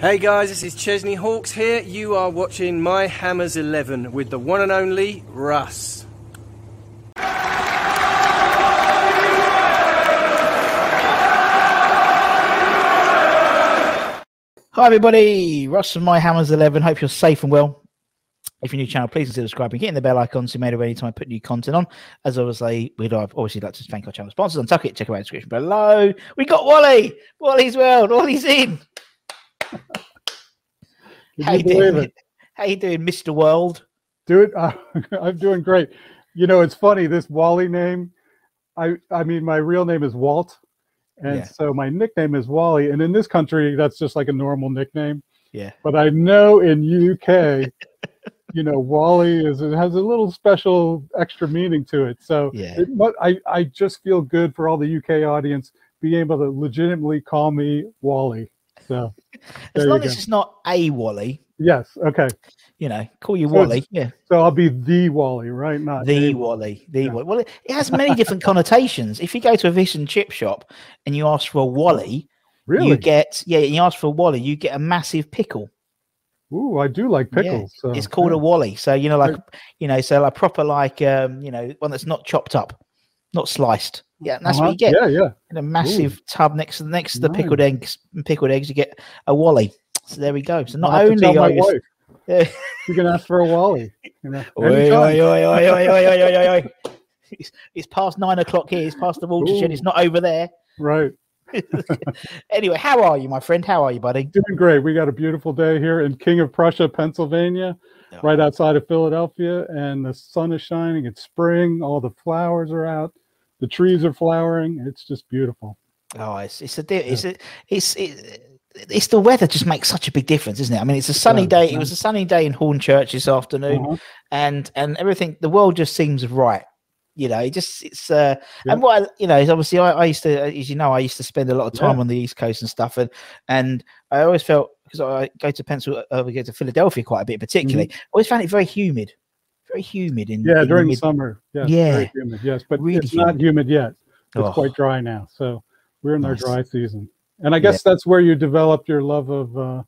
Hey guys, this is Chesney Hawkes here. You are watching My Hammers 11 with the one and only Russ. Hi everybody, Russ from My Hammers 11. Hope you're safe and well. If you're new to the channel, please consider subscribing, hitting the bell icon so you're made aware anytime I put new content on. As always, we'd obviously like to thank our channel sponsors on Tucket. Check out the description below. We got Wally, Wally's World, Wally's in. How you you doing? it? How you doing, Mr. World? Dude, uh, I'm doing great. You know, it's funny, this Wally name, I I mean my real name is Walt. And Yeah. so my nickname is Wally. And in this country, that's just like a normal nickname. Yeah. But I know in UK, you know, Wally is it has a little special extra meaning to it. So Yeah. it, mu- I, I just feel good for all the UK audience being able to legitimately call me Wally. So As long go. as it's not a Wally, yes, okay. you know, call you So Wally. Yeah. So I'll be the Wally, right? Not The a Wally, the Yeah. Wally. Well, it it has many different connotations. If you go to a fish and chip shop and you ask for a Wally, Really? you get yeah. You ask for a Wally, you get a massive pickle. Ooh, I do like Yeah, pickles. so, it's called yeah. a Wally. So you know, like you know, so like proper like um, you know, one that's not chopped up, not sliced. Yeah, that's Uh-huh. what you get. Yeah, yeah. In a massive tub next to the next to the pickled eggs and pickled eggs, you get a Wally. So there we go. So not I'll have to only are you wife, Yeah. you can ask for a Wally. Oi, oi, oi, oi, oi, oi, oi, oi, oi. It's, it's past nine o'clock here. It's past the watershed. Ooh. It's not over there. Right. Anyway, how are you, my friend? How are you, buddy? Doing great. We got a beautiful day here in King of Prussia, Pennsylvania, Yeah. right outside of Philadelphia, and the sun is shining. It's spring. All the flowers are out. The trees are flowering. It's just beautiful. Oh, it's it's a it's a, it's it, it's the weather just makes such a big difference, isn't it? I mean, it's a sunny day. It was a sunny day in Hornchurch this afternoon, Uh-huh. and and everything. The world just seems right. You know, it just it's uh, Yeah. and what I- you know is obviously I, I used to, as you know, I used to spend a lot of time Yeah. on the East Coast and stuff, and and I always felt because I go to Pencil, uh, we go to Philadelphia quite a bit, particularly. I always found it very humid, very humid in Mm-hmm. Yeah, in during the mid- summer. Yes, Yeah. very humid. Yes, but Really it's not humid yet. It's Oh. quite dry now. So we're in our dry season. And I guess that's where you developed your love of uh,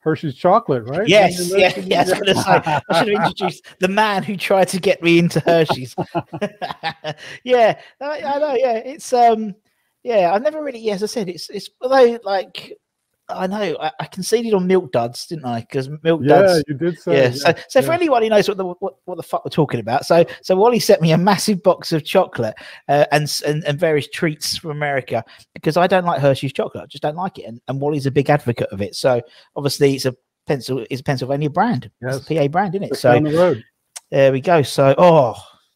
Hershey's chocolate, right? Yes, yeah, yeah. I was going to say, I should have introduced the man who tried to get me into Hershey's. yeah, I, I know. Yeah, it's um, yeah. I never really. Yeah, as I said, it's it's although like I know I, I conceded on Milk Duds, didn't I? Because Milk Yeah, Duds. you did say. Yeah, so so for yeah. anyone who knows what the what, what the fuck we're talking about, so so Wally sent me a massive box of chocolate uh, and, and and various treats from America because I don't like Hershey's chocolate, I just don't like it, and, and Wally's a big advocate of it. So obviously it's a pencil, it's a Pennsylvania brand, it's a PA brand, isn't it? Just So down the road. there we go. So oh,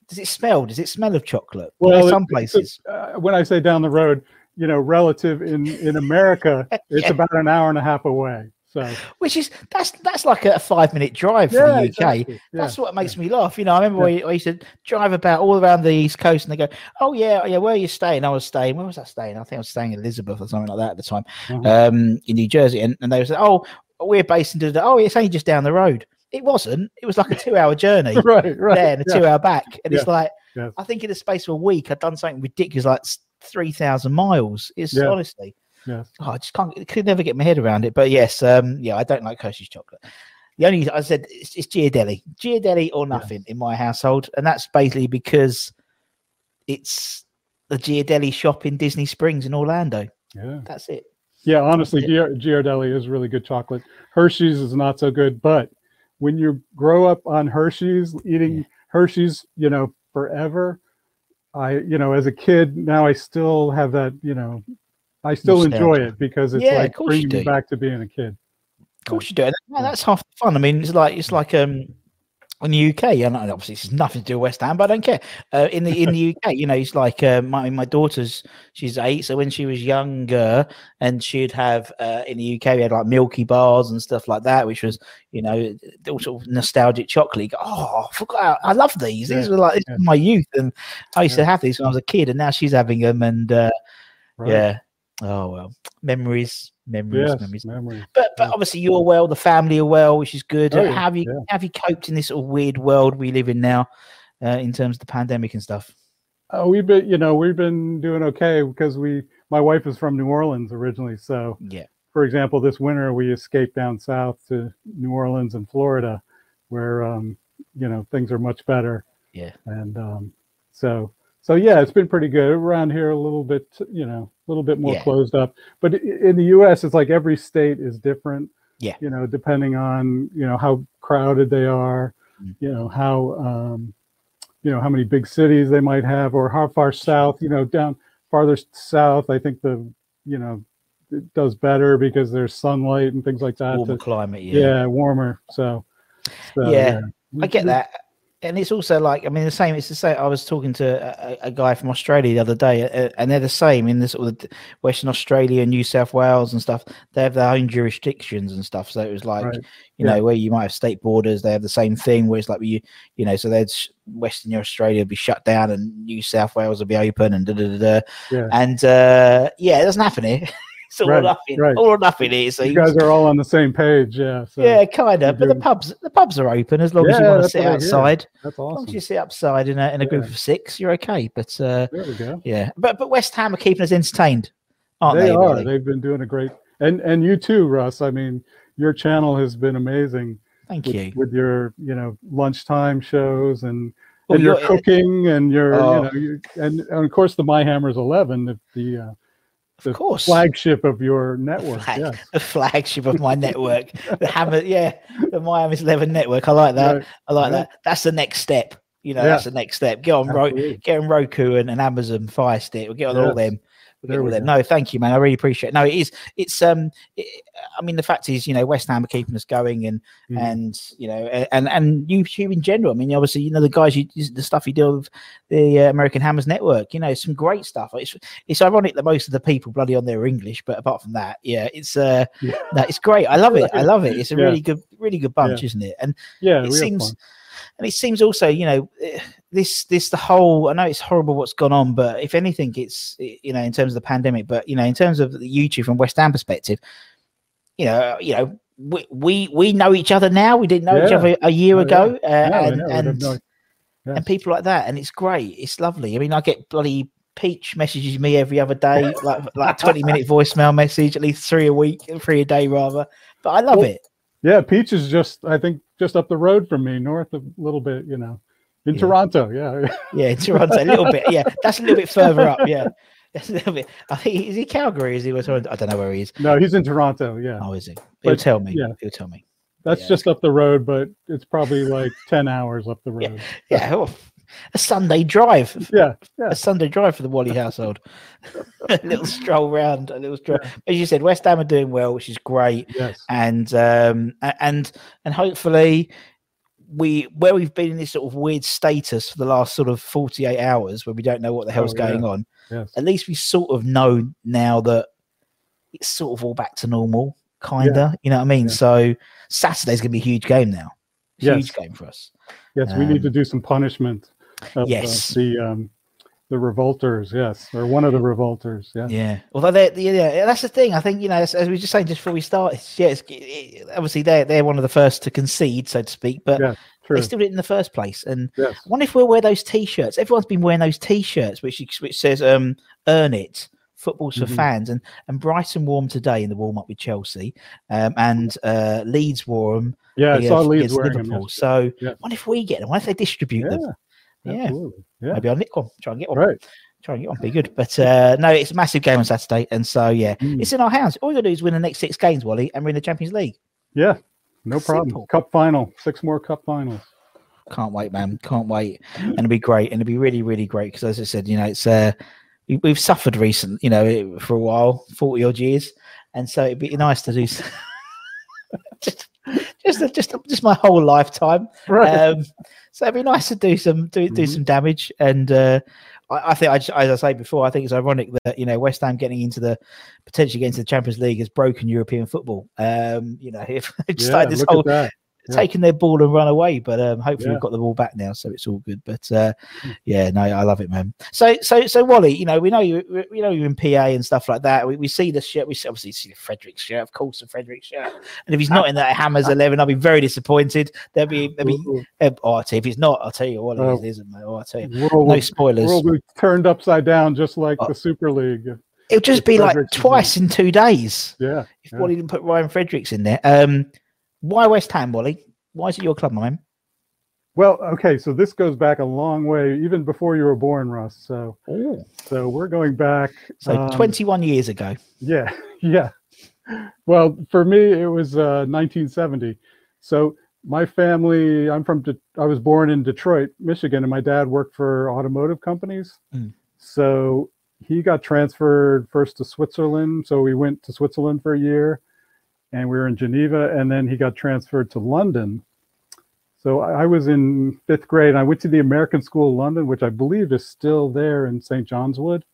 does it smell? Does it smell of chocolate? You know, Well, it- some it's- places. uh, when I say down the road, you know, relative in in America, it's Yeah. about an hour and a half away. So Which is that's that's like a five minute drive from Yeah, the UK. exactly. Yeah, That's what makes me laugh. You know, I remember Yeah. I, I used to drive about all around the east coast, and they go, "Oh yeah, yeah, where are you staying?" I was staying. Where was I staying? I think I was staying in Elizabeth or something like that at the time, Mhm. um, in New Jersey. And, and they say, "Oh, we're based in." da-da-da." Oh, it's only just down the road. It wasn't. It was like a two-hour journey right, right. there and a yeah. two-hour back. And it's like. I think in the space of a week, I'd done something ridiculous, like three thousand miles. It's Yeah. honestly. Yes. Oh, I just can't. Could never get my head around it. But yes, um, yeah, I don't like Hershey's chocolate. The only I said it's, it's Ghirardelli, Ghirardelli or nothing in my household, and that's basically because it's the Ghirardelli shop in Disney Springs in Orlando. Yeah. That's it. Yeah, honestly, it. Giar- is really good chocolate. Hershey's is not so good, but when you grow up on Hershey's, eating Hershey's, you know, forever, I, you know, as a kid, now I still have that, you know, I still enjoy it because it's Yeah, like bringing me back to being a kid. Of course you do. And that's half the fun. I mean, it's like it's like um in the UK, and obviously it's nothing to do with West Ham, but I don't care. Uh, in the in the UK, you know, it's like uh, my my daughter's she's eight, so when she was younger, and she'd have uh, in the UK we had like Milky Bars and stuff like that, which was you know all sort of nostalgic chocolate. Go, oh, I forgot, I love these. These Yeah, were like this yeah. my youth, and I used Yeah. to have these when I was a kid, and now she's having them, and uh, Right? yeah. Oh well, memories, memories, Yes, memories. memories. But but obviously you're well, the family are well, which is good. Oh, have you yeah. have you coped in this sort of weird world we live in now, uh, in terms of the pandemic and stuff? Uh, we've been, you know, we've been doing okay because we, my wife is from New Orleans originally. So, Yeah, for example, this winter we escaped down south to New Orleans and Florida, where, um, you know, things are much better. yeah, and um, so so yeah, it's been pretty good around here. A little bit, you know, a little bit more Yeah. closed up. But in the U.S., it's like every state is different. Yeah. You know, depending on you know how crowded they are, Mm. you know how um, you know how many big cities they might have, or how far south. You know, down farther south, I think the you know it does better because there's sunlight and things like that. warmer to- climate. Yeah, yeah. warmer. So, so Yeah, I get that. And it's also like I mean the same. It's the same. I was talking to a, a- guy from Australia the other day, uh, and they're the same in this sort of Western Australia, New South Wales, and stuff. They have their own jurisdictions and stuff. So it was like Right. you Yeah. know where you might have state borders. They have the same thing where it's like you you know so there's Western Australia will be shut down and New South Wales will be open and da da da. da. Yeah. And uh, yeah, it doesn't happen here. all Right, or nothing. right. All or nothing here. So you guys are all on the same page. Yeah. So yeah, kind of. But the pubs, the pubs are open as long as you want to sit what I hear. outside. that's awesome. As long as you sit outside in a in a group Yeah. of six, you're okay. But uh, There we go. yeah, but but West Ham are keeping us entertained, aren't they they? are. really? They've been doing a great, and and you too, Russ. I mean, your channel has been amazing Thank with, you. with your you know lunchtime shows and, Well, and your you're- cooking and your Oh. you know you, and, and of course the My Hammers Eleven, the the, uh, the Of course, flagship of your network. Flag- Yeah. the flagship of my network, the Hammer, yeah, the Miami's Eleven network. I like that. Right. I like Yeah. that. That's the next step. You know, Yeah. that's the next step. Get on, Ro- get on Roku and, and Amazon Fire Stick. We'll get on all them. We'll get There all we No, thank you, man. I really appreciate. it. No, it is. It's um. It, I mean, the fact is, you know, West Ham are keeping us going, and Mhm. and you know, and and YouTube in general. I mean, obviously, you know, the guys, you the stuff you do with the uh, American Hammers Network. You know, some great stuff. It's it's ironic that most of the people bloody on there are English, but apart from that, yeah, it's uh, Yeah. no, it's great. I love it. I love it. It's a Yeah. really good, really good bunch, isn't it? And yeah, it seems fun. and it seems also you know eh, this this the whole i know it's horrible what's gone on but if anything it's you know in terms of the pandemic but you know in terms of the youtube from west ham perspective you know you know we we, we know each other now. We didn't know each other a year Oh, yeah. ago uh, Yeah, and know, I have and, no- and people like that and it's great. It's lovely. I mean i get bloody peach messages me every other day like like 20 minute voicemail message at least three a week three a day rather but i love Well, it. Yeah, Peach is just I think just up the road from me, north a little bit, you know, in Yeah. Toronto. Yeah. Yeah, in Toronto, a little bit. Yeah, that's a little bit further up. Yeah, that's a little bit. I think is he Calgary? Is he? Toronto? I don't know where he is. no, he's in Toronto. Yeah. Oh, is he? He'll But, tell me. yeah. He'll tell me. That's yeah. just up the road, but it's probably like 10 hours up the road. Yeah, oh, a Sunday drive. Yeah. Yeah. A Sunday drive for the Wally household. a little stroll round, a little stroll. As you said, West Ham are doing well, which is great. Yes. and um and and hopefully we where we've been in this sort of weird status for the last sort of 48 hours where we don't know what the hell's Oh, yeah. going on Yes. at least we sort of know now that it's sort of all back to normal kinda. You know what I mean? Yeah. So Saturday's gonna be a huge game now. Huge Yes. game for us. Yes, we need Um, to do some punishment. Of, uh, yes. the um, the revolters. Yes, or one of the revolters. Yeah. Yeah. Although they, yeah, that's the thing. I think you know, as, as we were just saying just before we start, it's, yeah, it's, it, obviously they're they're one of the first to concede, so to speak, but Yeah, they still did it in the first place. And yes. I wonder if we'll wear those t-shirts. Everyone's been wearing those t-shirts, which which says um "Earn It." Football's for Mhm. fans, and and Brighton wore 'em today in the warm up with Chelsea, um, and uh, Leeds wore them Yeah, I saw Leeds against wearing them. Liverpool. yesterday. So, Yeah. what if we get them? What if they distribute them? Yeah, Yeah, absolutely. Yeah, maybe I'll nick one. Try and get one. right. Try and get one. Be good. But uh, no, it's a massive game on Saturday, and so yeah, Mm. it's in our hands. All you got to do is win the next six games, Wally, and we're in the Champions League. Yeah, no problem. Simple. Cup final, six more cup finals. Can't wait, man. Can't wait. And it'll be great. And it'll be really, really great. Because as I said, you know, it's uh we, we've suffered recent, you know, for a while, 40 odd years. And so it'd be nice to do just just just just my whole lifetime. Right. Um so it'd be nice to do some do, do Mhm. some damage. And uh I, I think I just, as I say before, I think it's ironic that you know West Ham getting into the potentially getting into the Champions League has broken European football. Um, you know, if it's yeah, like this whole. Yeah. taking their ball and run away. But um, hopefully Yeah. we've got the ball back now, so it's all good. But uh, Mm. yeah, no, I love it, man. So, so, so, Wally, you know, we know you, we- know you're in PA and stuff like that. We, we see the shirt. We see, obviously see the Frederick shirt, of course, the Frederick shirt. And if he's not in that Hammers eleven, I'll be very disappointed. There'll be, there'll be. Uh, oh, I'll tell you, if he's not, I'll tell you what Oh. it isn't. Oh, I'll tell you. World, No spoilers. world will be turned upside down, just like Oh. the Super League. It'll just be like Fredericks twice in two days Yeah. if Yeah. Wally didn't put Ryan Fredericks in there. Um, why West Ham, Wally? Why is it your club, my man? Well, okay, so this goes back a long way, even before you were born, Russ. So, so we're going back. so um, 21 years ago. Yeah, yeah. Well, for me, it was uh, 1970. So my family, I'm from, De- I was born in Detroit, Michigan, and my dad worked for automotive companies. Mm. So he got transferred first to Switzerland. So we went to Switzerland for a year, and we were in Geneva, and then he got transferred to London. So I I was in fifth grade. And I went to the American School of London, which I believe is still there in St. John's Wood.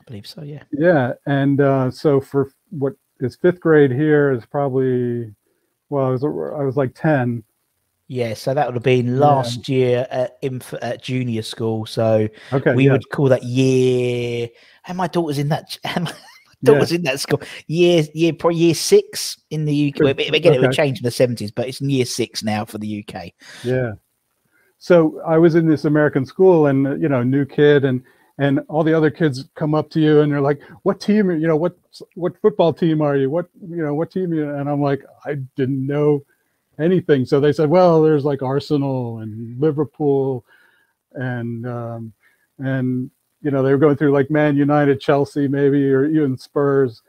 I believe so, yeah. Yeah, and uh, so for what is fifth grade here is probably, well, I was I was like ten. Yeah, so that would have been last year at, inf- at junior school. So Okay, we yeah, would call that year. And my daughter's in that. My Yeah. daughter's in that school. Year, year, probably year six in the UK. Again, it would Okay. change in the seventies, but it's in year six now for the UK. yeah. So I was in this American school, and you know, new kid, and and all the other kids come up to you, and they're like, "What team? are- You know, what what football team are you? What you know, what team?" are you?" And I'm like, I didn't know anything. So they said, "Well, there's like Arsenal and Liverpool, and um, and you know, they were going through like Man United, Chelsea, maybe, or even Spurs."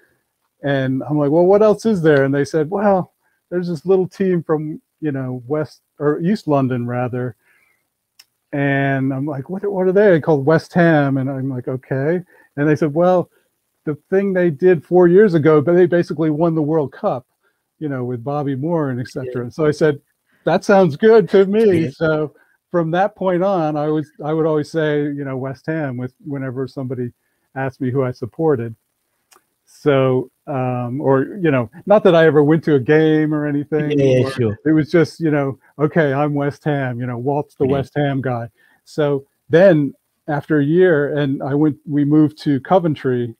And I'm like, "Well, what else is there?" And they said, "Well, there's this little team from you know West or East London rather." And I'm like, "What? What are they?" They called West Ham, and I'm like, "Okay." And they said, "Well, the thing they did four years ago, but they basically won the World Cup, you know, with Bobby Moore and etc." And so I said, "That sounds good to me." Yeah. So from that point on, I was I would always say, you know, West Ham with whenever somebody asked me who I supported. So, um, or you know, not that I ever went to a game or anything. Yeah, yeah, or- sure. It was just, you know, okay, I'm West Ham. You know, Walt's the Yeah. West Ham guy. So then, after a year, and I went, we moved to Coventry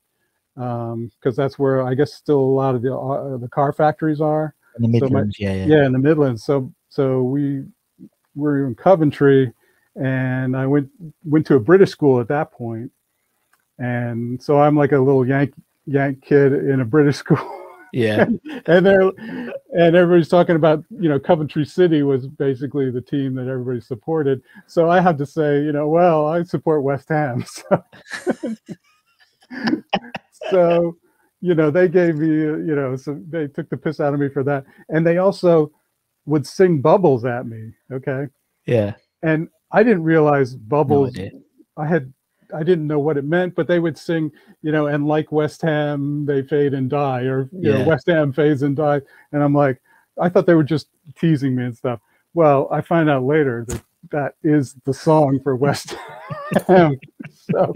because that's where I guess still a lot of the uh, the car factories are In the So my- yeah, yeah. yeah in the midlands so so we were in coventry and i went went to a british school at that point. And so i'm like a little yank yank kid in a british school. Yeah. and they're and everybody's talking about you know coventry city was basically the team that everybody supported. So i had to say you know well i support west ham. So, so you know they gave me you know so they took the piss out of me for that. And they also would sing bubbles at me okay Yeah. and i didn't realize No bubbles idea. I had I didn't know what it meant, but they would sing, you know, and like West Ham, they fade and die, or you know, West Ham fades and die. And I'm like, I thought they were just teasing me and stuff. Well, I find out later that that is the song for West Ham. so,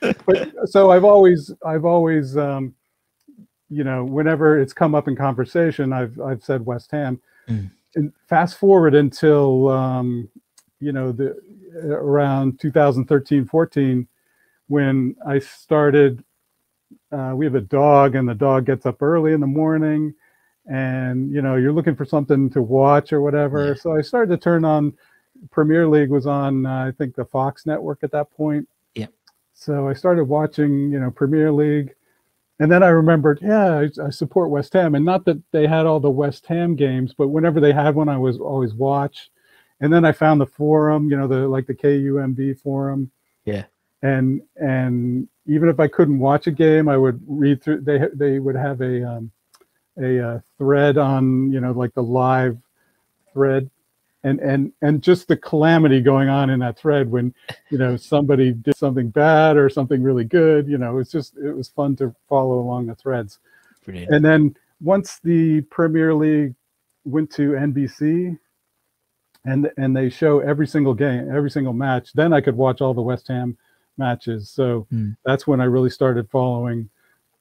but so I've always I've always um, you know, whenever it's come up in conversation, I've I've said West Ham. Mm. And fast forward until um, you know the around 2013, 14, when I started. Uh, we have a dog, and the dog gets up early in the morning, and you know you're looking for something to watch or whatever. Yeah. So I started to turn on. Premier League was on, uh, I think, the Fox network at that point. Yeah. So I started watching, you know, Premier League, and then I remembered, yeah, I, I support West Ham, and not that they had all the West Ham games, but whenever they had one, I was always watch. And then I found the forum, you know, the like the KUMB forum. Yeah. And and even if I couldn't watch a game, I would read through. They they would have a um, a uh, thread on, you know, like the live thread and and and just the calamity going on in that thread when you know somebody did something bad or something really good you know it's just it was fun to follow along the threads Brilliant. and then once the premier league went to nbc and and they show every single game every single match then i could watch all the west ham matches so Hmm. that's when i really started following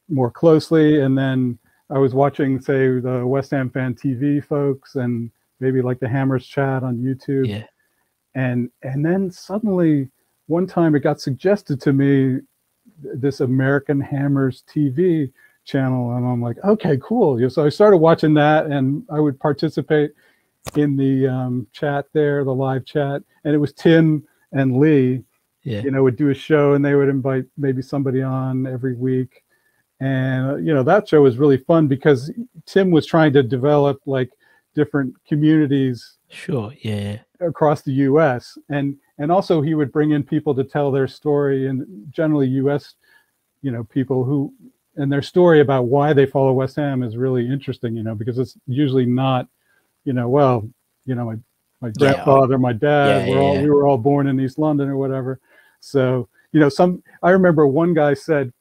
more closely and then i was watching say the west ham fan tv folks and maybe like the hammers chat on youtube yeah. and and then suddenly one time it got suggested to me this american hammers tv channel and i'm like okay cool so i started watching that and i would participate in the um, chat there the live chat and it was tim and lee Yeah. you know would do a show and they would invite maybe somebody on every week and you know that show was really fun because tim was trying to develop like different communities Sure. Yeah. across the U.S. and and also he would bring in people to tell their story and generally U.S. you know people who and their story about why they follow West Ham is really interesting you know because it's usually not you know well you know my my Yeah. grandfather my dad Yeah, we're all yeah. we were all born in East London or whatever so you know some I remember one guy said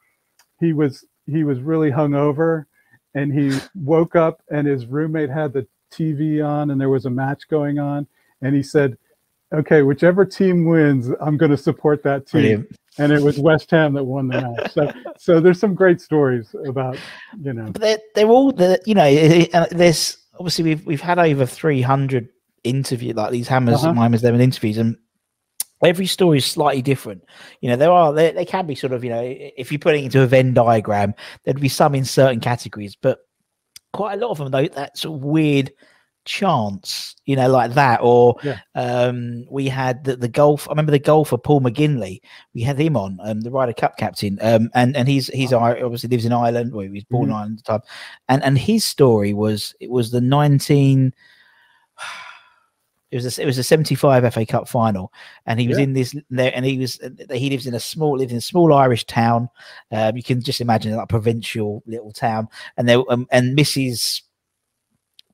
he was he was really hungover and he woke up and his roommate had the TV on and there was a match going on and he said okay whichever team wins I'm going to support that team Brilliant. and it was West Ham that won the match so so there's some great stories about you know But they're, they're all the you know it- it- there's obviously we've we've had over 300 interview like these hammers Uh-huh. hammers them interviews and every story is slightly different you know there are there, they can be sort of you know if you put it into a venn diagram there'd be some in certain categories but quite a lot of them though that sort of weird chance you know like that or Yeah. um we had the, the golf i remember the golfer paul mcginley we had him on um the ryder cup captain um and and he's he's I- obviously lives in ireland well he was born in ireland at the time and and his story was it was the 19 it was a, it was a 75 FA Cup final and he was Yeah. in this there and he was he lives in a small lives in a small Irish town um, you can just imagine like provincial little town and there um, and Mrs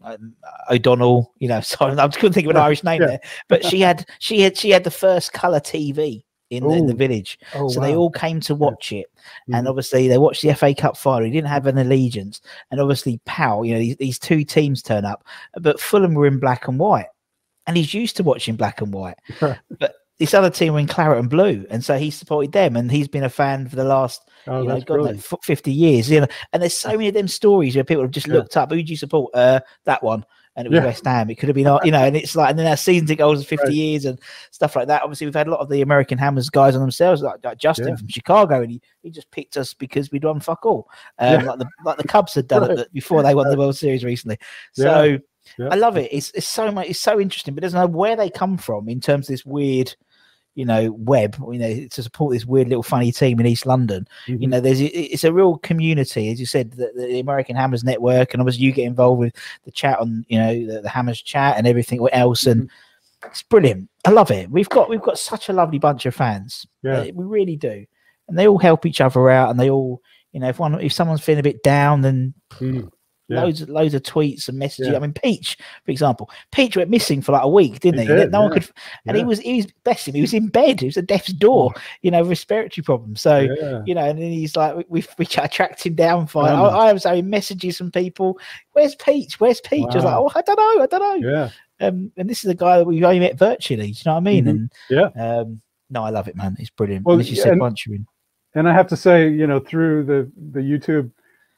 um, O'Donnell you know sorry I couldn't think of an Irish name yeah. there but she had she had she had the first color TV in, the, in the village oh so they all came to watch it and Mhm. obviously they watched the FA Cup final. He didn't have an allegiance, and obviously Powell, you know, these, these two teams turn up, but Fulham were in black and white, and he's used to watching black and white. but this other team were in claret and blue, and so he supported them, and he's been a fan for the last oh you know, God, like 50 years. You know, and there's so many of them stories where people have just Yeah. looked up, who do you support? Uh, that one. And it was Yeah. West Ham. It could have been, you know, and it's like, and then our season ticket goals 50 Right. years and stuff like that. Obviously, we've had a lot of the American Hammers guys on themselves, like, like Justin Yeah. from Chicago, and he, he just picked us because we'd won fuck all, um, like the like the Cubs had done it Right. the- before they won the World Series recently. So I love it. It's it's so much. It's so interesting, but doesn't know where they come from in terms of this weird, you know, web. You know, to support this weird little funny team in East London. You Mhm. know, there's it's a real community, as you said, the, the American Hammers Network, and obviously you get involved with the chat on, you know, the, the Hammers chat and everything else, and Mm-hmm. it's brilliant. I love it. We've got we've got such a lovely bunch of fans. Yeah. Uh, we really do, and they all help each other out, and they all, you know, if one if someone's feeling a bit down, then Mm. Yeah. loads of loads of tweets and messages. Yeah. I mean, Peach, for example, Peach went missing for like a week, didn't he? He did, no one could, and he was he was bless him. He was in bed. He was at death's door, you know, respiratory problems. So yeah. you know, and then he's like, we we, we tracked him down. For I, I. I was having messages from people. Where's Peach? Where's Peach? I was like, oh, I don't know, I don't know. yeah Um, and this is a guy that we've only met virtually. Do you know what I mean? Mhm. And Yeah. um, no, I love it, man. It's brilliant. Well, as you yeah, said, and- once you're in, and I have to say, you know, through the the YouTube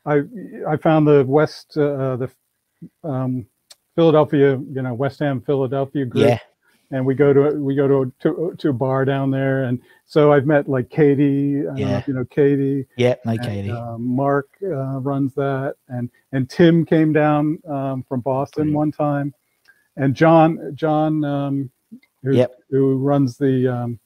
I I found the West uh, the um, Philadelphia, you know, West Ham Philadelphia group. Yeah. And we go to we go to to, to a bar down there, and so I've met like Katie. I Yeah. you know Katie. Yeah, no, and, Katie. uh, Mark uh, runs that, and and Tim came down um, from Boston Brilliant. one time, and John John um, who, Yep. who runs the um,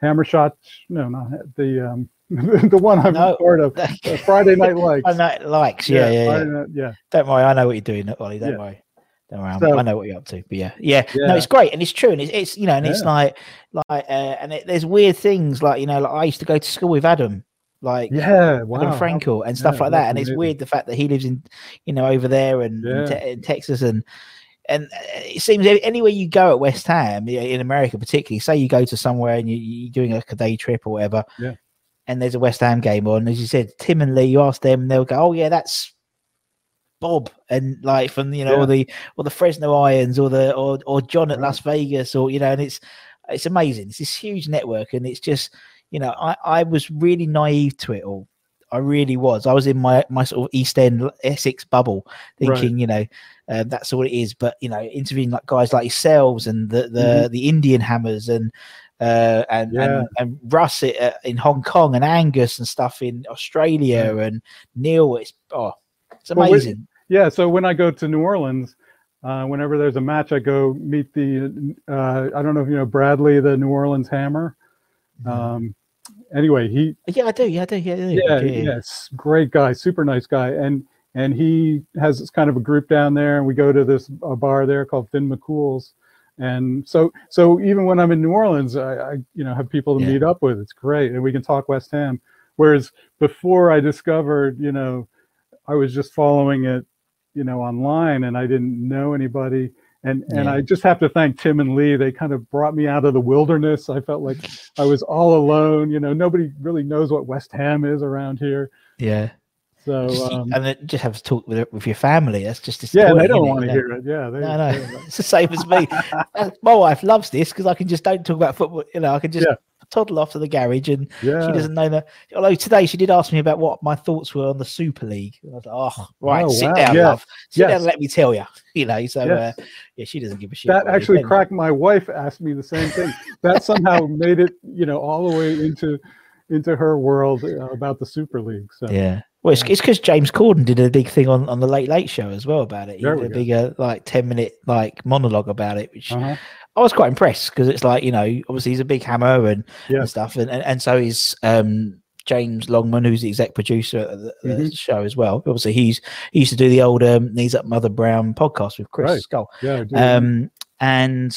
Hammer Shot. No, not the um, the one I'm No. part of. uh, Friday Night Lights. I know, likes, yeah, yeah, yeah. Friday Night- yeah. Don't worry, I know what you're doing, Ollie. Don't Yeah. worry. Don't worry, So- I know what you're up to. But yeah, yeah, no, it's great and it's true, and it's, it's you know, and it's like, like, uh, and it, there's weird things like you know, like I used to go to school with Adam, like Yeah, wow. Adam Frankel and stuff like that, and it's amazing. weird the fact that he lives in, you know, over there and in, Te- in Texas and. And uh, it seems anywhere you go at West Ham in America, particularly, say you go to somewhere and you, you're doing like a day trip or whatever, Yeah. And there's a West Ham game on, as you said, Tim and Lee, you ask them, and they'll go, "Oh yeah, that's Bob," and like from you know, Yeah. or the or the Fresno Irons, or the or or John at Las Vegas, or you know, and it's it's amazing. It's this huge network, and it's just you know, I I was really naive to it all. I really was. I was in my my sort of East End Essex bubble, Right. thinking, you know, uh, that's all it is. But you know, interviewing like guys like yourselves and the the Mhm. the Indian Hammers and uh, and, Yeah. and and Russ i- uh, in Hong Kong and Angus and stuff in Australia and Neil. It's oh, it's Well, we- amazing. Yeah, so when I go to New Orleans, uh, whenever there's a match, I go meet the. Uh, I don't know if you know Bradley, the New Orleans Hammer. Um, anyway, he yeah, I do. Yeah, I do. Yeah, I do, yeah, yeah. yes, great guy, super nice guy, and and he has this kind of a group down there, and we go to this a bar there called Finn McCool's, and so so even when I'm in New Orleans, I, I you know have people to Yeah. meet up with. It's great, and we can talk West Ham. Whereas before I discovered, you know, I was just following it, you know, online, and I didn't know anybody. And, and I just have to thank Tim and Lee. They kind of brought me out of the wilderness. I felt like I was all alone. You know, nobody really knows what West Ham is around here. yeah. So um, and then just have to talk with with your family. That's just yeah, they don't want to hear it. Yeah, they, No, no, it's the same as me. Uh, My wife loves this because I can just don't talk about football. You know, I can just Yeah. toddle off to the garage, and yeah. she doesn't know that. Although today she did ask me about what my thoughts were on the Super League. I was like, oh, right, Oh, sit wow. down, Yes. love. Sit down and let me tell you. You know, so Yes. uh, yeah, she doesn't give a shit. that actually cracked my wife asked me the same thing that somehow made it you know all the way into into her world uh, about the super league so Yeah. Well, it's because James Corden did a big thing on, on the Late Late Show as well about it. He There did a go. bigger like ten minute like monologue about it, which uh-huh. I was quite impressed because it's like you know obviously he's a big hammer and, Yeah. and stuff, and, and and so is um James Longman, who's the exec producer of the, the Mhm. show as well. Obviously, he's he used to do the old um, Knees Up Mother Brown podcast with Chris Right. Skull, yeah I do. um, and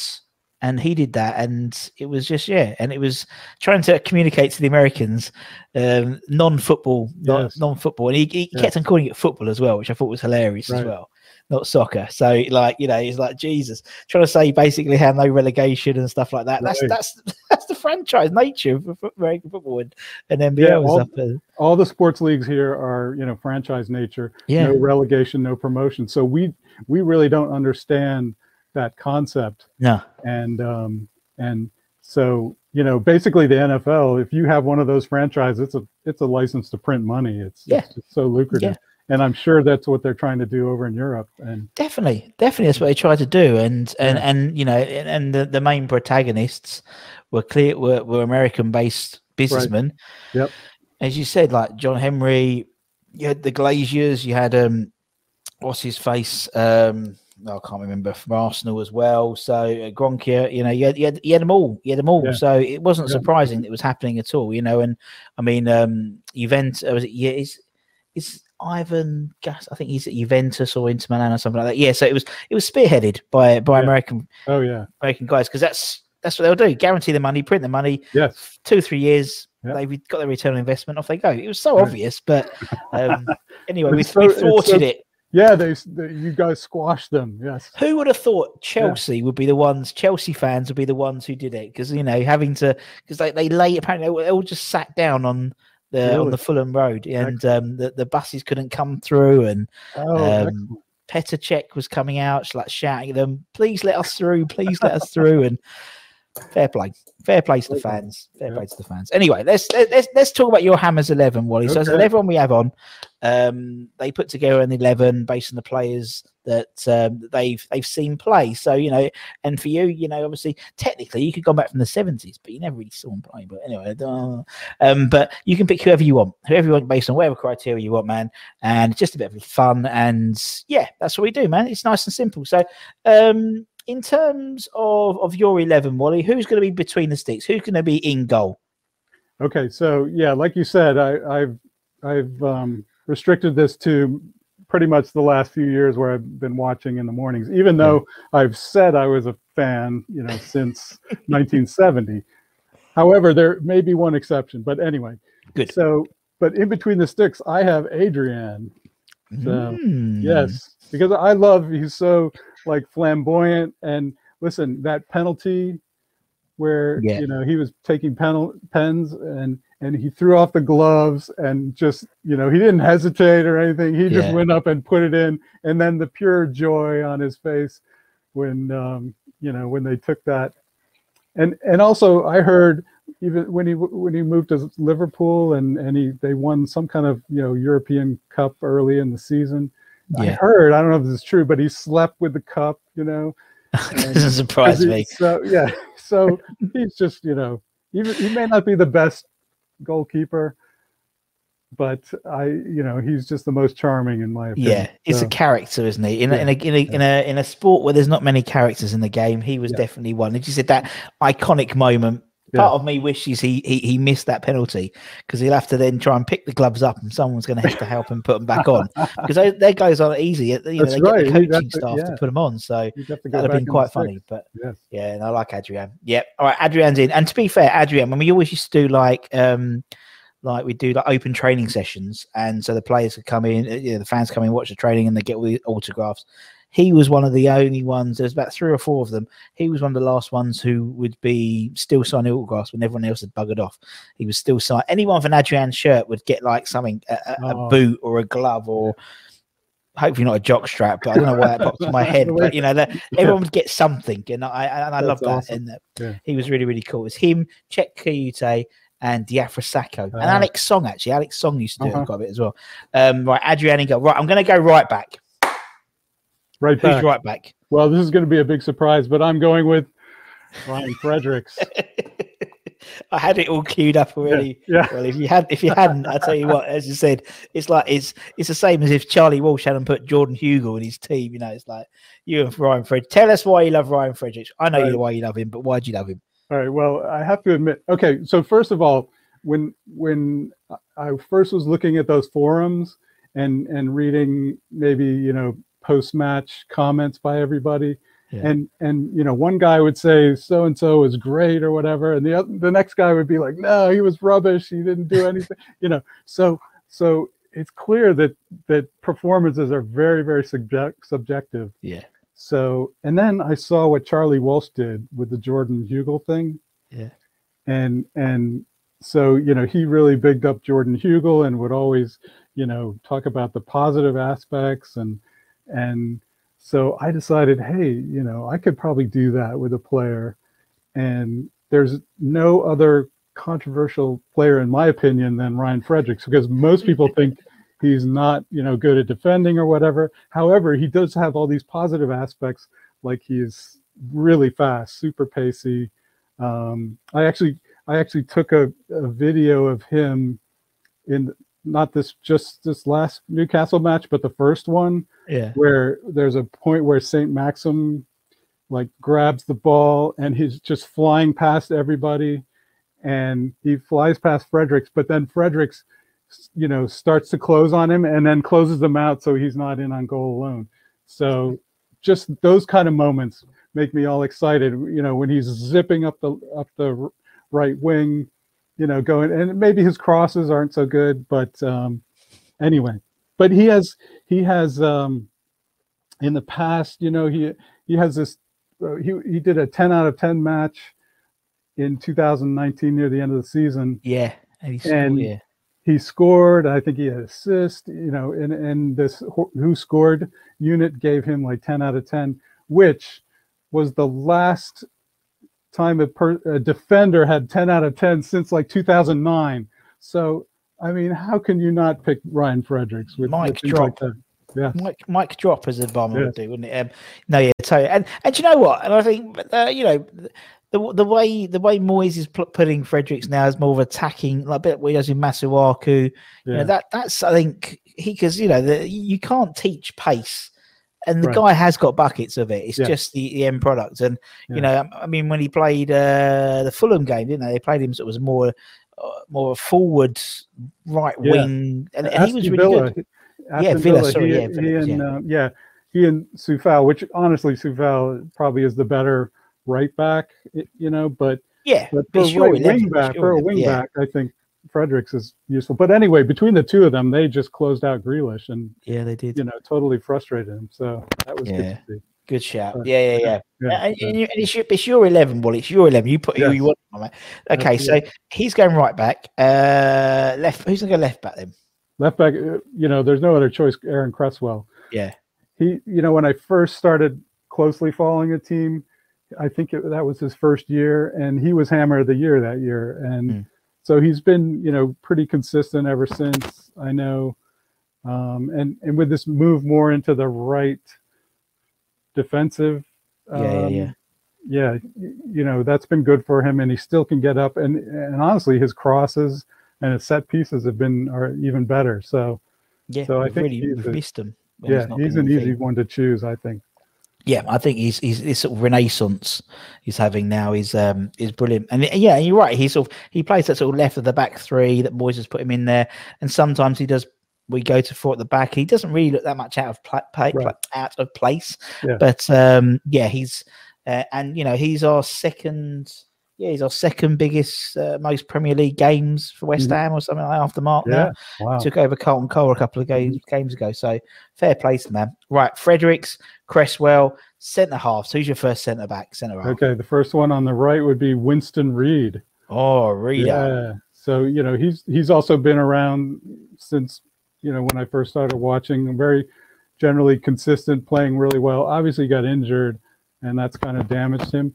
and he did that, and it was just yeah, and it was trying to communicate to the Americans um, non-football, Yes. non-football, and he, he Yes. kept on calling it football as well, which I thought was hilarious as well. Not soccer, so like you know, he's like Jesus, trying to say basically how no relegation and stuff like that. That's Right. that's that's the franchise nature of American football and, and NBL Yeah, all- all the sports leagues here are you know franchise nature Yeah. no relegation no promotion so we we really don't understand that concept. Yeah. and um and so you know basically the nfl if you have one of those franchises it's a it's a license to print money. It's, Yeah. it's just so lucrative. And i'm sure that's what they're trying to do over in europe. And definitely. Definitely that's what they tried to do. And and and you know and, and the, the main protagonists were clear were, were american based businessmen Yep. as you said like john henry you had the Glazers you had um what's his face um I can't remember from Arsenal as well. So uh, Kroenke, you know, you had, you had had them all, you had them all. Yeah. So it wasn't surprising it was happening at all, you know. And I mean, um, Juventus, was it, yeah, is is Ivan Gas? I think he's at Juventus or Inter Milan or something like that. Yeah, so it was it was spearheaded by by Yeah. American oh yeah American guys because that's that's what they'll do: guarantee the money, print the money, yes two three years. Yeah. They've got their return on investment. Off they go. It was so obvious, but um, anyway, we, It's so- we thwarted so- it. Yeah they, they you guys squashed them yes Who would have thought Chelsea would be the ones? Chelsea fans would be the ones who did it because you know having to because they they lay apparently they, all- just sat down on the on the Fulham Road and um, the the buses couldn't come through and oh um. Petr Cech was coming out, like shouting at them, "Please let us through! Please let us through!" And Fair play. Fair play to the fans. Fair play to the fans. Anyway, let's let's let's talk about your Hammers eleven, Wally. So, so Okay. everyone we have on, um, they put together an eleven based on the players that um, they've they've seen play. So you know, and for you, you know, obviously, technically, you could go back from the seventies, but you never really saw them play. But anyway, um, but you can pick whoever you want, whoever you want, based on whatever criteria you want, man. And just a bit of fun, and yeah, that's what we do, man. It's nice and simple. So, um, in terms of of your eleven, Wally, who's going to be between the sticks? Who's going to be in goal? Okay, so yeah, like you said, I, I've I've um, restricted this to pretty much the last few years where I've been watching in the mornings, even though I've said I was a fan, you know, since 1970. However, there may be one exception, but anyway. Good. So, but in between the sticks, I have Adrian. So, Hmm. yes, because I love he's so like flamboyant and listen that penalty where Yeah. you know he was taking penal pens and and he threw off the gloves and just you know he didn't hesitate or anything he just Yeah. went up and put it in and then the pure joy on his face when um you know when they took that and and also I heard even when he when he moved to Liverpool and and he they won some kind of you know European Cup early in the season. I heard I don't know if this is true, but he slept with the cup. You know, Doesn't surprise me. So yeah, so he's just you know even he may not be the best goalkeeper, but I you know he's just the most charming in my opinion. Yeah, it's So, a character, isn't he? In, a, Yeah, in, a, in, a, in a in a sport where there's not many characters in the game, he was Yeah. definitely one. And you said that iconic moment. Yeah. Part of me wishes he he, he missed that penalty because he'll have to then try and pick the gloves up, and someone's going to have to help him put them back on because they, their guys aren't easy. You know, That's they right, get the coaching to- staff to put them on, so you'd have to go that'd have been quite six. funny. But Yes. yeah, and I like Adrian. Yep. All right, Adrian's in. And to be fair, Adrian, when we always used to do like um like we do like open training sessions, and so the players could come in, uh, you know, the fans come in, watch the training, and they get all the autographs. He was one of the only ones. There's about three or four of them. He was one of the last ones who would be still signing autographs when everyone else had buggered off. He was still signing. Anyone with an Adrian shirt would get like something, a, a, a Oh. boot or a glove or hopefully not a jock strap, but I don't know why that popped in my head. But you know, that everyone would get something, and I and I love that. awesome. And that Yeah. he was really really cool. It's him, Cheikhou Kouyaté, and Diafra Sakho, and Ah. Alex Song. Actually, Alex Song used to do Uh-huh. it quite a bit as well. Um, right, Adrian, go right. I'm going to go right back. Right Who's back. right back? Well, this is going to be a big surprise, but I'm going with Ryan Fredericks. I had it all queued up already. yeah. Well, if you had, if you hadn't, I tell you what, as you said, it's like it's it's the same as if Charlie Walsh hadn't put Jordan Hugill in his team. You know, it's like you and Ryan Fred. Tell us why you love Ryan Fredericks. I know you Right. why you love him, but why do you love him? All right. Well, I have to admit. Okay. So first of all, when when I first was looking at those forums and and reading maybe you know post match comments by everybody, Yeah. and and you know one guy would say so and so was great or whatever, and the other, the next guy would be like, no, he was rubbish. He didn't do anything. you know. So so it's clear that that performances are very very subject subjective. Yeah, So, and then I saw what Charlie Walsh did with the Jordan Hugill thing. Yeah. And, and so, you know, he really bigged up Jordan Hugill and would always, you know, talk about the positive aspects. And, and so I decided, hey, you know, I could probably do that with a player. And there's no other controversial player, in my opinion, than Ryan Fredericks, because most people think he's not you know good at defending or whatever however he does have all these positive aspects like he's really fast super pacey um, i actually i actually took a, a video of him in not this just this last newcastle match but the first one yeah, where there's a point where Saint-Maximin like grabs the ball and he's just flying past everybody and he flies past Fredericks, but then Fredericks, you know, starts to close on him and then closes them out so he's not in on goal alone. So just those kind of moments make me all excited. You know, when he's zipping up the up the right wing, you know, going and maybe his crosses aren't so good, but um, anyway, but he has he has um, in the past, you know, he he has this. Uh, he he did a ten out of ten match in 2019 near the end of the season. yeah. And, he's And- yeah, He scored. I think he had assist. You know, and and this who who scored unit gave him like 10 out of 10, which was the last time a, per, a defender had 10 out of 10 since like 2009. So, I mean, how can you not pick Ryan Fredericks with, Mike with drop. like? Yeah. Mike, Mike drop as a bomber Yes. would do, wouldn't it? Um, no, yeah, totally. And and you know what? And I think uh, you know the the way the way Moyes is putting Fredericks now is more of attacking, like a bit what he does in Masuaku. You Yeah. know that that's I think he because you know the, you can't teach pace. And the Right. guy has got buckets of it. It's Yeah. just the, the end product. And Yeah. you know, I mean, when he played uh, the Fulham game, didn't they? They played him so it was more, uh, more forward right Yeah. wing, and, and he was really Villa, good. Aston Yeah, Villa, Villa, sorry, he, yeah, he Villa, and yeah. um, yeah, he and Coufal, which honestly Coufal probably is the better right back, you know, but Yeah, but for your right wing back, for a wing back, I think Fredericks is useful. But anyway, between the two of them, they just closed out Grealish and Yeah, they did. you know totally frustrated him. So that was Yeah. good. Good shout. Uh, Yeah, yeah, yeah. yeah, and, and you- and it's, your, it's your 11. Well, it's your 11. You put who you want. Okay, so he's going right back. Uh, left. Who's going to go left back then? Left back, uh, you know, there's no other choice. Aaron Cresswell. Yeah. he you know when i first started closely following a team i think it, that was his first year and he was hammer of the year that year and Mm. So he's been you know pretty consistent ever since i know um, and and with this move more into the right defensive Yeah, yeah, um, yeah. yeah you know that's been good for him and he still can get up and and honestly his crosses and his set pieces have been are even better so Yeah. so I think really he's a- missed him. yeah not an easy team. one to choose i think Yeah, I think he's he's this sort of renaissance he's having now is um is brilliant. And yeah, you're right. He sort of he plays that sort of left of the back three that Moyes has put him in there, and sometimes he does. We go to four at the back. He doesn't really look that much out of pla pla- Right. out of place. Yeah. But um yeah, he's uh, and you know he's our second. Yeah, he's our second biggest, uh, most Premier League games for West Mhm. Ham or something like after Mark Yeah. Wow. took over Carlton Cole a couple of games games ago. So fair play to man. Right, Fredericks, Cresswell, centre halves. Who's your first centre back? Centre half. Okay. The first one on the right would be Winston Reid. Oh, Rita. Yeah. So, you know, he's he's also been around since, you know, when I first started watching, very generally consistent, playing really well. Obviously got injured and that's kind of damaged him.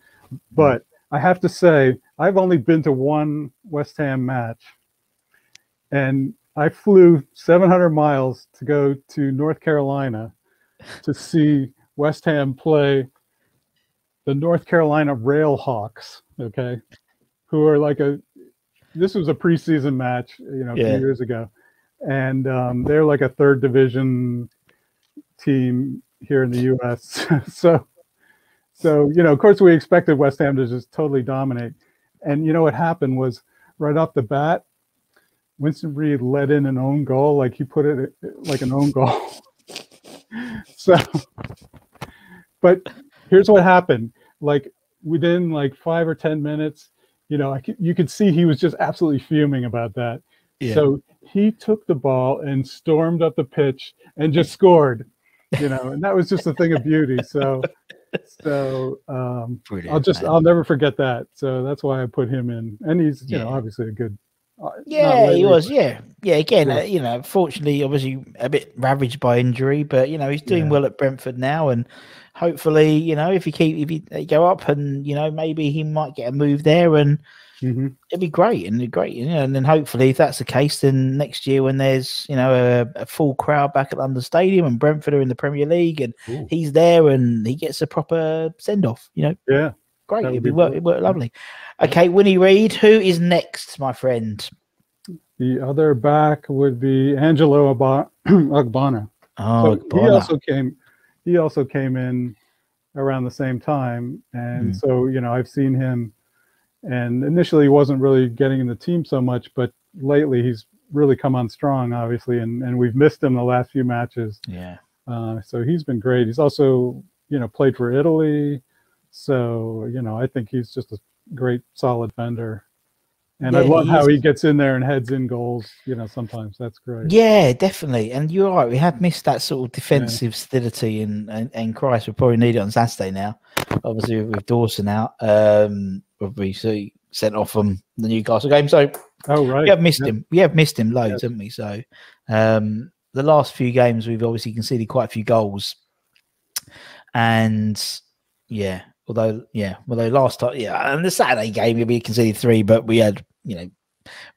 But I have to say, I've only been to one West Ham match. And I flew 700 miles to go to North Carolina to see West Ham play the North Carolina Railhawks, okay, who are like a this was a preseason match, you know, a Yeah. few years ago, and um, they're like a third division team here in the U.S. so, so you know, of course, we expected West Ham to just totally dominate, and you know what happened was right off the bat, Winston Reid let in an own goal, like he put it like an own goal. so, but here's what happened: like within like five or ten minutes, you know, I could, you could see he was just absolutely fuming about that. Yeah. So he took the ball and stormed up the pitch and just scored, you know, and that was just a thing of beauty. So, so um, Brilliant, I'll just man. I'll never forget that. So that's why I put him in, and he's you know obviously a good. Uh, Yeah, he was. Yeah, yeah. Again, Yeah. Uh, you know, fortunately, obviously, a bit ravaged by injury, but you know, he's doing Yeah. well at Brentford now, and hopefully, you know, if he keep if he go up, and you know, maybe he might get a move there, and Mhm. it'd be great, and great, you know, and then hopefully, if that's the case, then next year when there's you know a, a full crowd back at London Stadium and Brentford are in the Premier League, and Ooh. he's there, and he gets a proper send off, you know, Yeah. Great, it'd be, it'd work lovely. Okay, Winnie Reid, who is next, my friend? The other back would be Angelo Ogbonna. Oh, So he also came. He also came in around the same time, and Hmm. so you know I've seen him. And initially, he wasn't really getting in the team so much, but lately he's really come on strong, obviously, and and we've missed him the last few matches. yeah. Uh, so he's been great. He's also you know played for Italy, so you know I think he's just a great solid fender. And I love how he gets in there and heads in goals. You know, sometimes that's great. Yeah, definitely. And you're right. We have missed that sort of defensive and, and and Christ, we probably need it on Saturday now. Obviously, with Dawson out, um, probably see sent off from the Newcastle game. So Oh right. we have missed Yeah. him. We have missed him loads, haven't we? So um, the last few games, we've obviously conceded quite a few goals, and yeah, Although, yeah, although last time, yeah, and the Saturday game we conceded three, but we had, you know,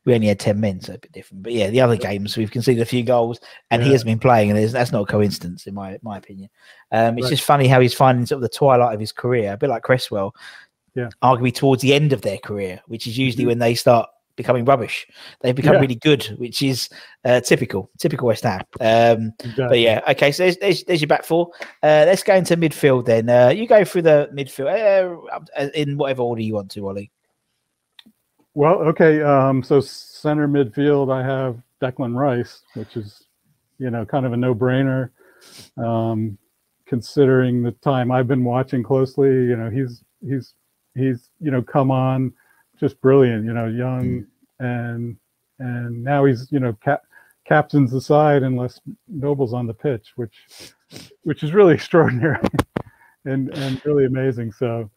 we only had ten men, so a bit different. But yeah, the other games we've conceded a few goals, and he has been playing, and that's not a coincidence in my my opinion. Um, it's Right. just funny how he's finding sort of the twilight of his career, a bit like Cresswell. Yeah. arguably towards the end of their career, which is usually Mhm. when they start becoming rubbish. They've become Yeah. really good, which is uh, typical, typical West Ham. Um, but yeah, okay. So there's, there's, there's your back four. Uh, let's go into midfield then. Uh, you go through the midfield uh, in whatever order you want to, Ollie. Well, okay. Um, so center midfield, I have Declan Rice, which is, you know, kind of a no-brainer. Um, considering the time I've been watching closely, you know, he's he's he's you know come on, just brilliant. You know, young and and now he's you know cap, captains the side unless Noble's on the pitch, which which is really extraordinary and and really amazing. So.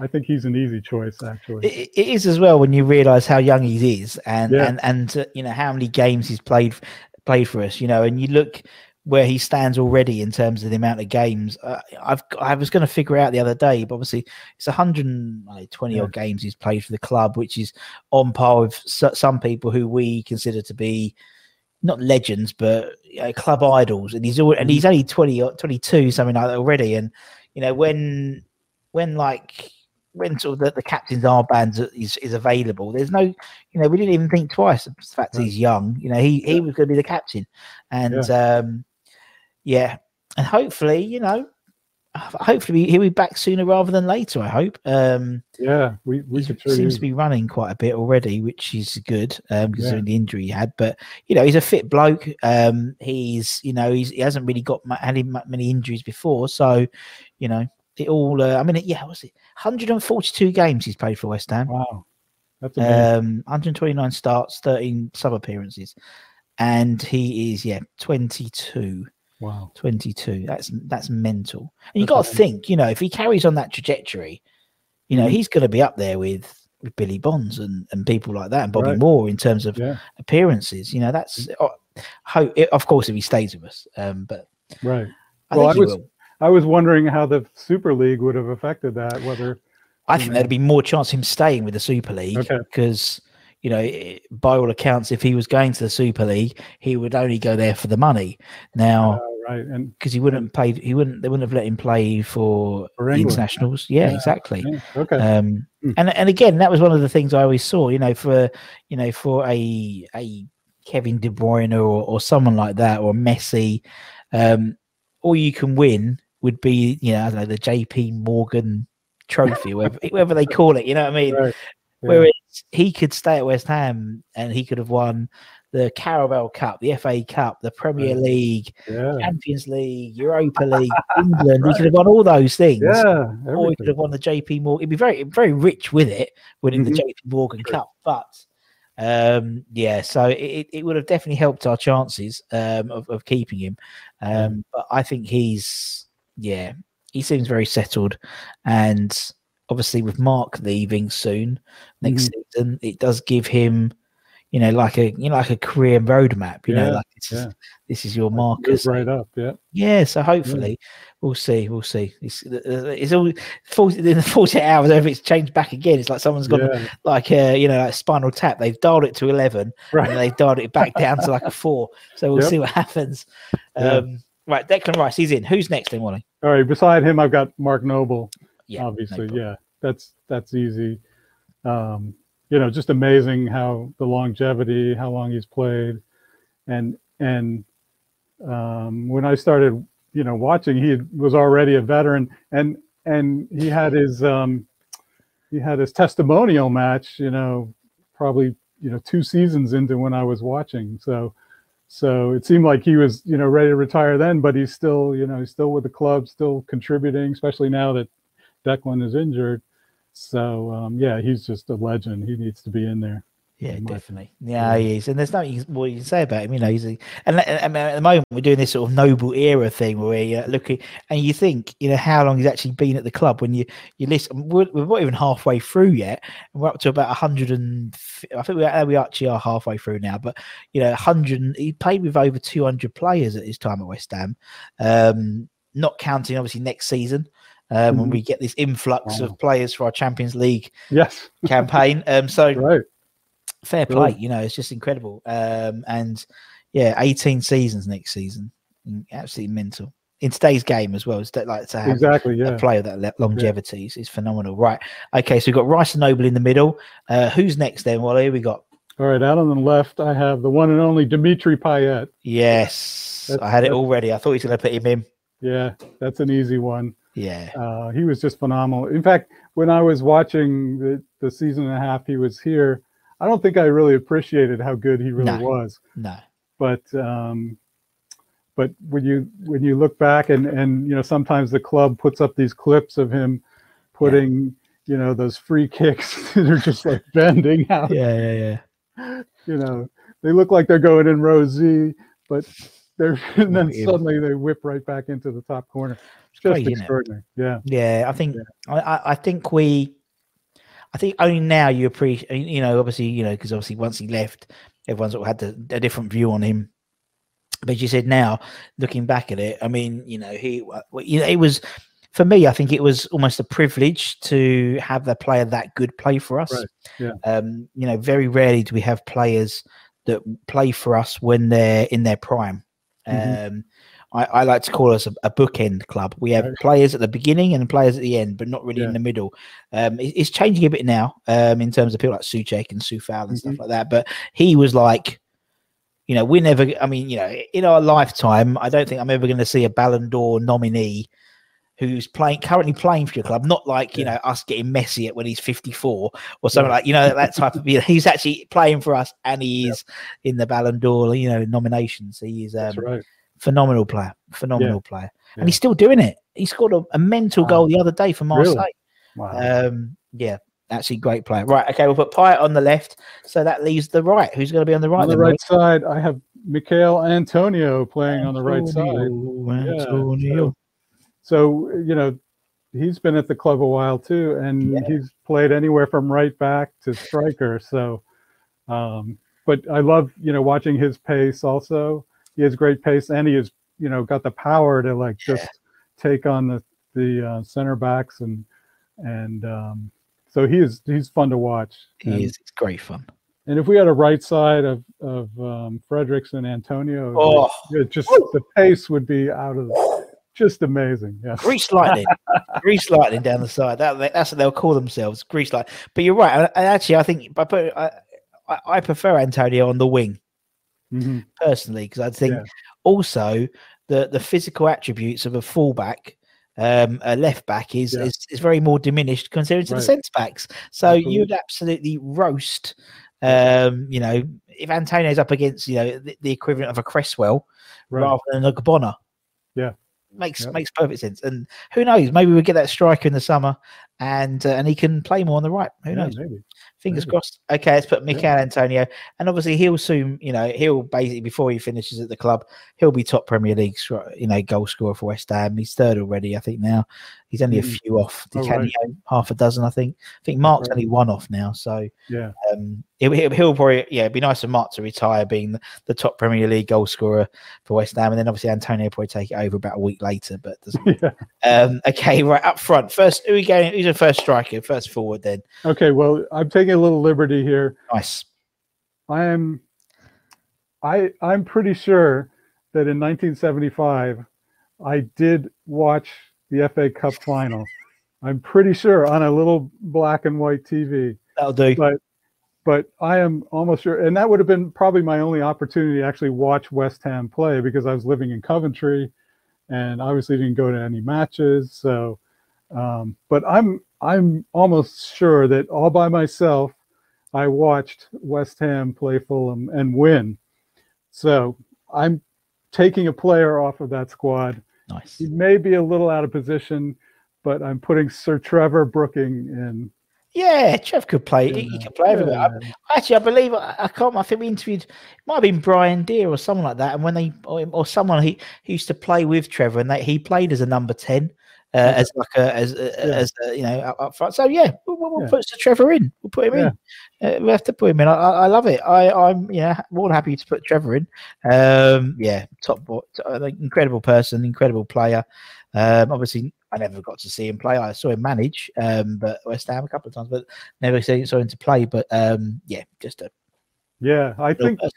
I think he's an easy choice, actually. It, it is as well when you realise how young he is, and Yeah. and and uh, you know how many games he's played played for us. You know, and you look where he stands already in terms of the amount of games. Uh, I've I was going to figure out the other day, but obviously it's 120 Yeah. odd games he's played for the club, which is on par with so- some people who we consider to be not legends, but you know, club idols. And he's al- and he's only 20 or 22, something like that already. And you know when when like when sort of the, the captain's armband is, is available, there's no, you know, we didn't even think twice. The fact he's young, you know, he, he was going to be the captain, and um, yeah, and hopefully, you know, hopefully he'll be back sooner rather than later. I hope. Um, Yeah, we we he sure seems to be running quite a bit already, which is good um, considering Yeah. the injury he had. But you know, he's a fit bloke. Um, he's you know he's, he hasn't really got had many injuries before, so you know it all. Uh, I mean, yeah, what's it? 142 games he's played for West Ham. Wow, that's amazing. Um, 129 starts, 13 sub appearances, and he is yeah 22. Wow. 22. That's that's mental. And you got to think, you know, if he carries on that trajectory, you know, Mhm. he's going to be up there with, with Billy Bonds and, and people like that, and Bobby Right. Moore in terms of Yeah, appearances. You know, that's oh, ho- it, of course if he stays with us. Um, but right. I Well, I was- will. I was wondering how the Super League would have affected that. Whether I think know. there'd be more chance of him staying with the Super League Okay. because. You know, by all accounts, if he was going to the Super League, he would only go there for the money. Now, uh, right and because he wouldn't play, he wouldn't. They wouldn't have let him play for, For the internationals. Yeah, Yeah, exactly. yeah, okay, Um, Hmm. and and again, that was one of the things I always saw. You know, for you know, for a a Kevin De Bruyne or or someone like that or Messi, um, all you can win would be you know I don't know the J.P. Morgan Trophy, whatever, whatever they call it. You know what I mean? right. yeah, Whereas he could stay at West Ham and he could have won the Carabao Cup, the FA Cup, the Premier Right. League, yeah, Champions League, Europa League, England. He could have won all those things yeah, or he could have won the JP Morgan. He'd be very, very rich with it, winning Mhm. the JP Morgan. Cup. But um, yeah, so it, it- would have definitely helped our chances um, of, of keeping him. Um, But I think he's, yeah, he seems very settled. And obviously, with Mark leaving soon next season, it does give him. You know, like a you know, like a career roadmap. You know, like this is yeah. this is your Marcus. right up. Yeah, Yeah, so hopefully we'll see. We'll see. It's, uh, it's all 40, in the 48 hours over. It's changed back again. It's like someone's got yeah, like a you know like spinal tap. They've dialed it to 11 and right. they've dialed it back down to like a four. So we'll Yep. see what happens. Yeah. Um, right, Declan Rice, he's in. Who's next then, Wally? All right. Beside him, I've got Mark Noble. Yeah, obviously, yeah. That's that's easy. Um, you know, just amazing how the longevity, how long he's played, and and um, when I started, you know, watching, he was already a veteran, and and he had his um, he had his testimonial match, you know, probably you know two seasons into when I was watching. So so it seemed like he was you know ready to retire then, but he's still you know he's still with the club, still contributing, especially now that Declan is injured. So um, yeah, he's just a legend. He needs to be in there. Yeah, definitely. Yeah, he is, and there's nothing more you can say about him. You know, he's a, and at, I at the moment we're doing this sort of noble era thing where we're uh, looking, and you think, you know, how long he's actually been at the club. When you you listen, we're, we're not even halfway through yet, and we're up to about hundred and I think we are, we actually are halfway through now. But you know, hundred. He played with over two hundred players at his time at West Ham, um, not counting obviously next season. Um, when Mhm. we get this influx Wow. of players for our Champions League Yes. campaign. Um, so Right. fair play, you know, it's just incredible. Um, and yeah, 18 seasons next season, absolutely mental. In today's game as well, it's like to have Exactly. a player of that longevity is, is phenomenal. Right. Okay, so we've got Rice and Noble in the middle. Uh, who's next then? Well, here we got. All right. Out on the left, I have the one and only Dimitri Payet. Yes, That's- I had it already. I thought he was going to put him in. Yeah, that's an easy one. Yeah. Uh, he was just phenomenal. In fact, when I was watching the, the season and a half he was here, I don't think I really appreciated how good he really No. was. No. But um, but when you when you look back and and you know sometimes the club puts up these clips of him putting you know those free kicks that are just like bending out. Yeah, yeah, yeah. You know they look like they're going in row Z, but they're and then Yeah. suddenly they whip right back into the top corner. It's Just great, isn't it? extraordinary. Yeah. Yeah, I think I, I, I think we, I think only now you appreciate. You know, obviously, you know, because obviously once he left, everyone sort of had the, a different view on him. But you said now, looking back at it, I mean, you know, he, you know, it was for me. I think it was almost a privilege to have a player that good play for us. Right, yeah. Um, you know, very rarely do we have players that play for us when they're in their prime. Mhm. Um, I, I like to call us a, a bookend club. We have Right. players at the beginning and players at the end, but not really in the middle. Um, it- it's changing a bit now um, in terms of people like Souček and Coufal and stuff Mhm. like that. But he was like, you know, we're never. I mean, you know, in our lifetime, I don't think I'm ever going to see a Ballon d'Or nominee who's playing currently playing for your club. Not like you know us getting Messi at when he's 54 or something Yeah. like you know that type of. You know, he's actually playing for us and he is in the Ballon d'Or. You know, nominations. He is um, right. phenomenal player, phenomenal player, Yeah. and he's still doing it. He scored a, a mental Wow. goal the other day for Really? Marseille. Wow. Um, yeah, actually great player. Right, okay, we'll put Payet on the left, so that leaves the right. Who's going to be on the right? on the right side, I have Michail Antonio playing on the right side. Antonio, Yeah, Antonio. So you know, he's been at the club a while too, and Yeah. he's played anywhere from right back to striker. So, um, but I love you know watching his pace. Also, he has great pace, and he has you know got the power to like just take on the the uh, center backs and and um, so he is he's fun to watch. and, is. It's great fun. and if we had a right side of of um, Fredericks and Antonio, Oh. it just the pace would be out of just amazing. Yeah. Grease lightning, grease lightning down the side. That that's what they'll call themselves, grease light. But you're right. I actually, I think I, put, I, I prefer Antonio on the wing Mhm. personally because I think Yeah. also the the physical attributes of a fullback. Um, a left back is, Yeah. is is very more diminished compared to the centre backs. So Absolutely. you'd absolutely roast. Um, you know, if Antonio's up against you know the, the equivalent of a Cresswell Right. rather than a Ogbonna, Yeah. Makes Yep. makes perfect sense. And who knows? Maybe we'll get that striker in the summer, and uh, and he can play more on the right. Who Yeah, knows? maybe. Fingers maybe. crossed. Okay, let's put Michail Antonio, and obviously he'll soon, you know, he'll basically before he finishes at the club, he'll be top Premier League, you know, goal scorer for West Ham. He's third already, I think. Now he's only a Mhm. few off. Oh, right. half a dozen, I think. I think Mark's right. only one off now, so Yeah. um, he'll, he'll, probably yeah, it'd be nice for Mark to retire, being the, the top Premier League goal scorer for West Ham, and then obviously Antonio will probably take it over about a week later. But yeah. um, okay, right up front. First, who we going? Who's the first striker? First forward, then. Okay. Well, I'm taking a little liberty here. Nice. I am. I I'm pretty sure that in 1975, I did watch the FA Cup final. I'm pretty sure on a little black and white TV. That'll do. But but I am almost sure, and that would have been probably my only opportunity to actually watch West Ham play because I was living in Coventry, and obviously didn't go to any matches. So, um, but I'm I'm almost sure that all by myself, I watched West Ham play Fulham and win. So I'm taking a player off of that squad. Nice. He may be a little out of position, but I'm putting Sir Trevor Brooking in. Yeah, Trev could play. He, he could play everywhere. I- Actually, I believe I, I can't. I think we interviewed. Might have been Brian Dear or someone like that. And when they or, or someone he, he used to play with Trevor, and they, he played as a number ten, uh, as like a as Yeah. as a, you know up, up front. So yeah, we'll, we'll Yeah. put Sir Trevor in. We'll put him in. Uh, we have to put him in. I, I love it. I, I'm yeah more than happy to put Trevor in. Um, yeah, top, bo- t- uh, incredible person, incredible player. Um, obviously, I never got to see him play. I saw him manage, um, but West Ham a couple of times, but never see- saw him to play. But um, yeah, just a Yeah, I think person.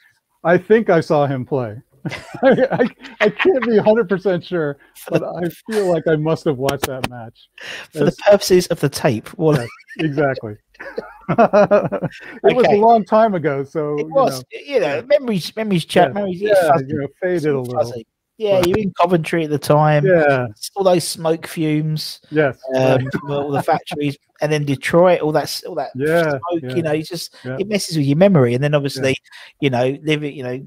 I think I saw him play. I, I, I can't be 100% sure, but I feel like I must have watched that match. for the purposes of the tape. Well, Yes. exactly. it was a long time ago, so it you was, know, you know, memories, memories, chat, Yeah. memories. yeah, fuzzy, you know, faded a little. fuzzy. Yeah, you were in Coventry at the time. Yeah, All those smoke fumes yes, um, from all the factories, and then Detroit, all that, all that Yeah, smoke. yeah. You know, it's just Yeah. it messes with your memory. And then obviously, you know, living, you know,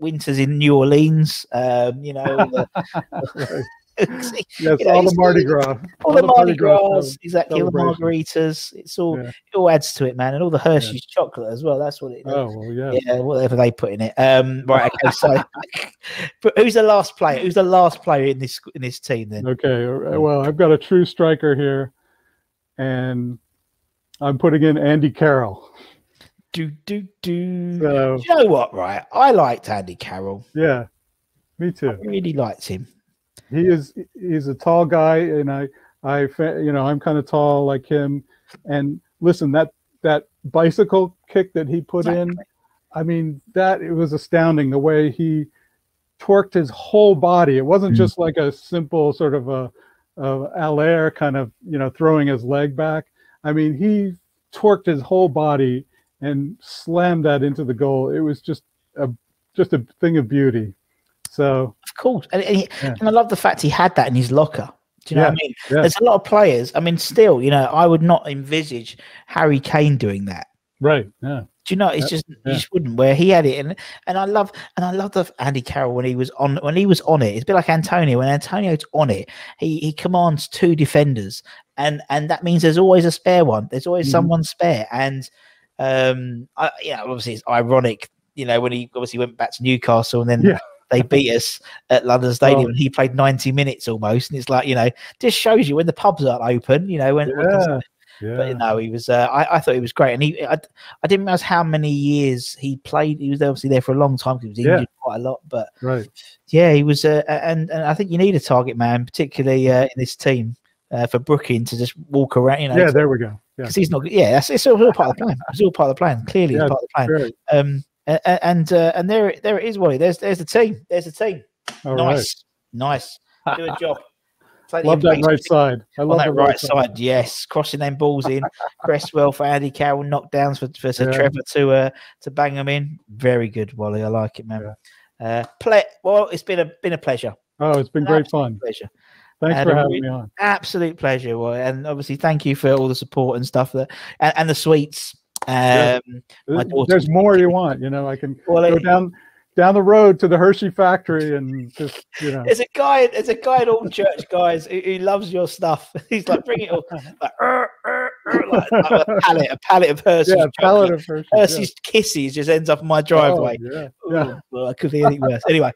winters in New Orleans. Um, you know, all the, right. yes, you know, all the Mardi Gras, all the Mardi Gras, cel- exactly, all the margaritas. It's all Yeah. it all adds to it, man, and all the Hershey's chocolate as well. That's what it. Oh well, yeah. yeah, whatever they put in it. Um, right, okay. So, but who's the last player? Who's the last player in this in this team then? Okay, uh, well, I've got a true striker here, and I'm putting in Andy Carroll. Do do do. So Do you know what? Right, I liked Andy Carroll. yeah, me I too. really liked him. He is he's a tall guy, and I I you know I'm kind of tall like him. And listen, that that bicycle kick that he put in, I mean that it was astounding the way he torqued his whole body. It wasn't Mm. just like a simple sort of a, a Allaire kind of you know throwing his leg back. I mean he torqued his whole body and slammed that into the goal. It was just a just a thing of beauty. So Of course, and, and, he, Yeah. and I love the fact he had that in his locker. Do you know what I mean? yeah. There's a lot of players. I mean, still, you know, I would not envisage Harry Kane doing that. right, yeah. Do you know? It's Yeah, just yeah. you just wouldn't. Where he had it, and and I love and I love the Andy Carroll when he was on when he was on it. It's a bit like Antonio. When Antonio's on it, he he commands two defenders, and and that means there's always a spare one. There's always Mhm. someone spare, and um, I, yeah, obviously it's ironic. You know, when he obviously went back to Newcastle, and then Yeah. They beat us at London Stadium, Oh. and he played 90 minutes almost, and it's like you know, just shows you when the pubs aren't open. You know, when Yeah, yeah. but no, he was. Uh, I, I thought he was great, and he. I, I didn't realize how many years he played. He was obviously there for a long time because he was Yeah. injured quite a lot. But right. yeah, he was. Uh, and and I think you need a target man, particularly uh, in this team, uh, for Brooking to just walk around. You know, Yeah, there we go. Yeah, 'cause he's not. Yeah, that's it's all part of the plan. It's all part of the plan. Clearly, Yeah, it's part of the plan. Um, a- a- and uh, and there there it is, Wally. There's there's the team. There's the team. All right. nice, nice. Do a job. Plenty Love that right side. I on love that the right side, yes, crossing them balls in. Cresswell for Andy Carroll, knockdowns for for Sir Yeah. Trevor to uh, to bang them in. Very good, Wally. I like it, man. Uh, play well. It's been a been a pleasure. Oh, it's been An great fun. Pleasure. Thanks for having me on. Absolute pleasure, Wally. And obviously, thank you for all the support and stuff that and, and the sweets. Um, Yeah. my daughter- There's more you want. You know, I can Well, go down down the road to the Hershey factory and just you know. There's a guy. There's a guy in all church guys who, who loves your stuff. He's like, bring it all, like, "Er, er, er," like, like a pallet, a pallet of Hershey's. Yeah, pallet of Hershey. yeah. Kisses just ends up in my driveway. Oh, yeah, Ooh, yeah. well, it could be anything worse. Anyway,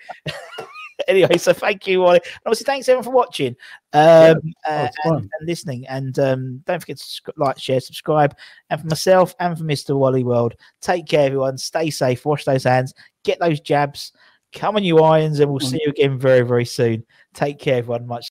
anyway, so thank you, Wally. And obviously, thanks everyone for watching um, uh, and, and listening. And um, don't forget to like, share, subscribe. And for myself and for Mr. Wally World, take care, everyone. Stay safe. Wash those hands. Get those jabs. Come on, you irons, and we'll see you again very, very soon. Take care, everyone. Much.